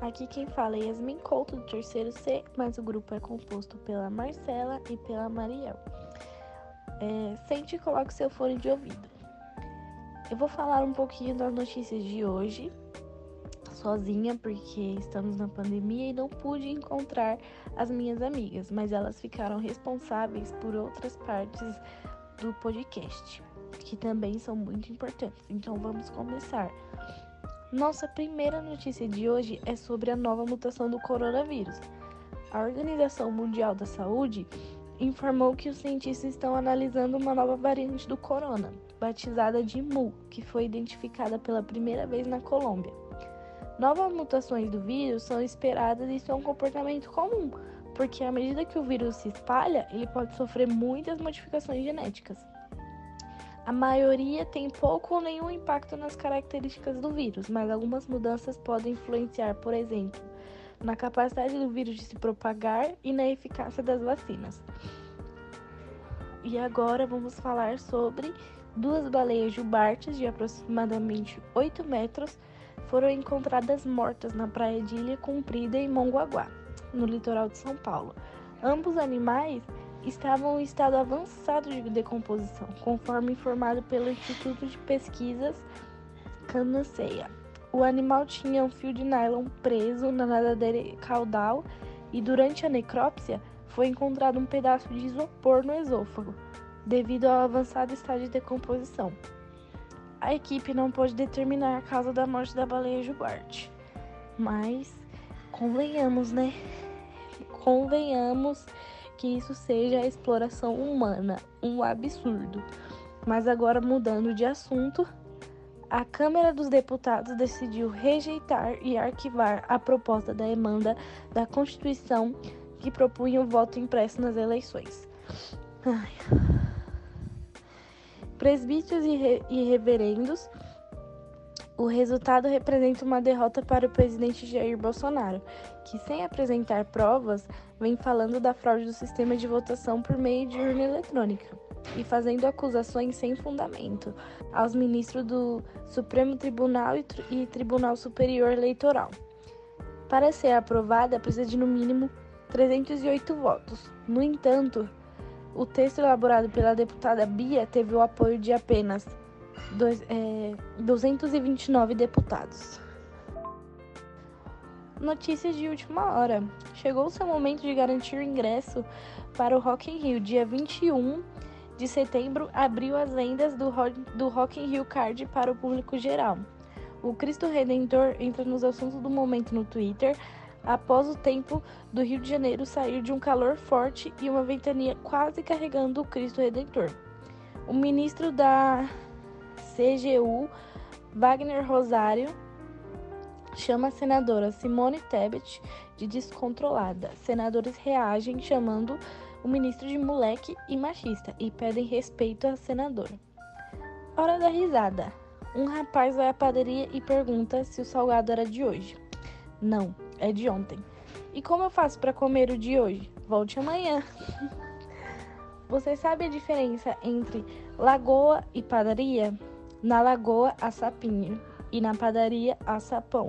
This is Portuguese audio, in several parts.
Aqui quem fala é Yasmin Couto, do terceiro C, mas o grupo é composto pela Marcela e pela Mariel. É, sente e coloque seu fone de ouvido. Eu vou falar um pouquinho das notícias de hoje, sozinha, porque estamos na pandemia e não pude encontrar as minhas amigas, mas elas ficaram responsáveis por outras partes do podcast, que também são muito importantes. Então vamos começar. Nossa primeira notícia de hoje é sobre a nova mutação do coronavírus. A Organização Mundial da Saúde informou que os cientistas estão analisando uma nova variante do corona, batizada de Mu, que foi identificada pela primeira vez na Colômbia. Novas mutações do vírus são esperadas e são um comportamento comum, porque à medida que o vírus se espalha, ele pode sofrer muitas modificações genéticas. A maioria tem pouco ou nenhum impacto nas características do vírus, mas algumas mudanças podem influenciar, por exemplo, na capacidade do vírus de se propagar e na eficácia das vacinas. E agora vamos falar sobre duas baleias jubartes de aproximadamente 8 metros foram encontradas mortas na praia de Ilha Comprida em Mongaguá, no litoral de São Paulo. Ambos animais estavam em estado avançado de decomposição, conforme informado pelo Instituto de Pesquisas Canaceia. O animal tinha um fio de nylon preso na nadadeira caudal e durante a necrópsia foi encontrado um pedaço de isopor no esôfago, devido ao avançado estado de decomposição. A equipe não pôde determinar a causa da morte da baleia jubarte, mas convenhamos, né? Convenhamos que isso seja a exploração humana, um absurdo. Mas agora mudando de assunto, a Câmara dos Deputados decidiu rejeitar e arquivar a proposta da emenda da Constituição que propunha o voto impresso nas eleições. Ai. Presbíteros e, re e reverendos o resultado representa uma derrota para o presidente Jair Bolsonaro, que, sem apresentar provas, vem falando da fraude do sistema de votação por meio de urna eletrônica e fazendo acusações sem fundamento aos ministros do Supremo Tribunal e, Tribunal Superior Eleitoral. Para ser aprovada, precisa de no mínimo 308 votos. No entanto, o texto elaborado pela deputada Bia teve o apoio de apenas dois, é, 229 deputados. Notícias de última hora. Chegou o seu momento de garantir o ingresso para o Rock in Rio. Dia 21 de setembro abriu as vendas do, do Rock in Rio Card para o público geral. O Cristo Redentor entra nos assuntos do momento no Twitter após o tempo do Rio de Janeiro sair de um calor forte e uma ventania quase carregando o Cristo Redentor. O ministro da CGU, Wagner Rosário, chama a senadora Simone Tebet de descontrolada. Senadores reagem chamando o ministro de moleque e machista e pedem respeito à senadora. Hora da risada. Um rapaz vai à padaria e pergunta se o salgado era de hoje. Não, é de ontem. E como eu faço para comer o de hoje? Volte amanhã. Você sabe a diferença entre lagoa e padaria? Na lagoa há sapinho e na padaria há sapão.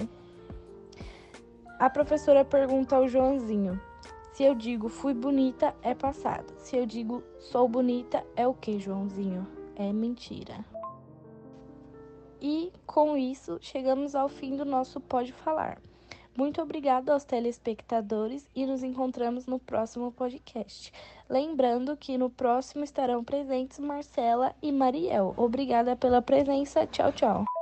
A professora pergunta ao Joãozinho: Se eu digo fui bonita, é passado. Se eu digo sou bonita, é o que, Joãozinho? É mentira. E com isso, chegamos ao fim do nosso Pode Falar. Muito obrigada aos telespectadores e nos encontramos no próximo podcast. Lembrando que no próximo estarão presentes Marcela e Mariel. Obrigada pela presença. Tchau, tchau.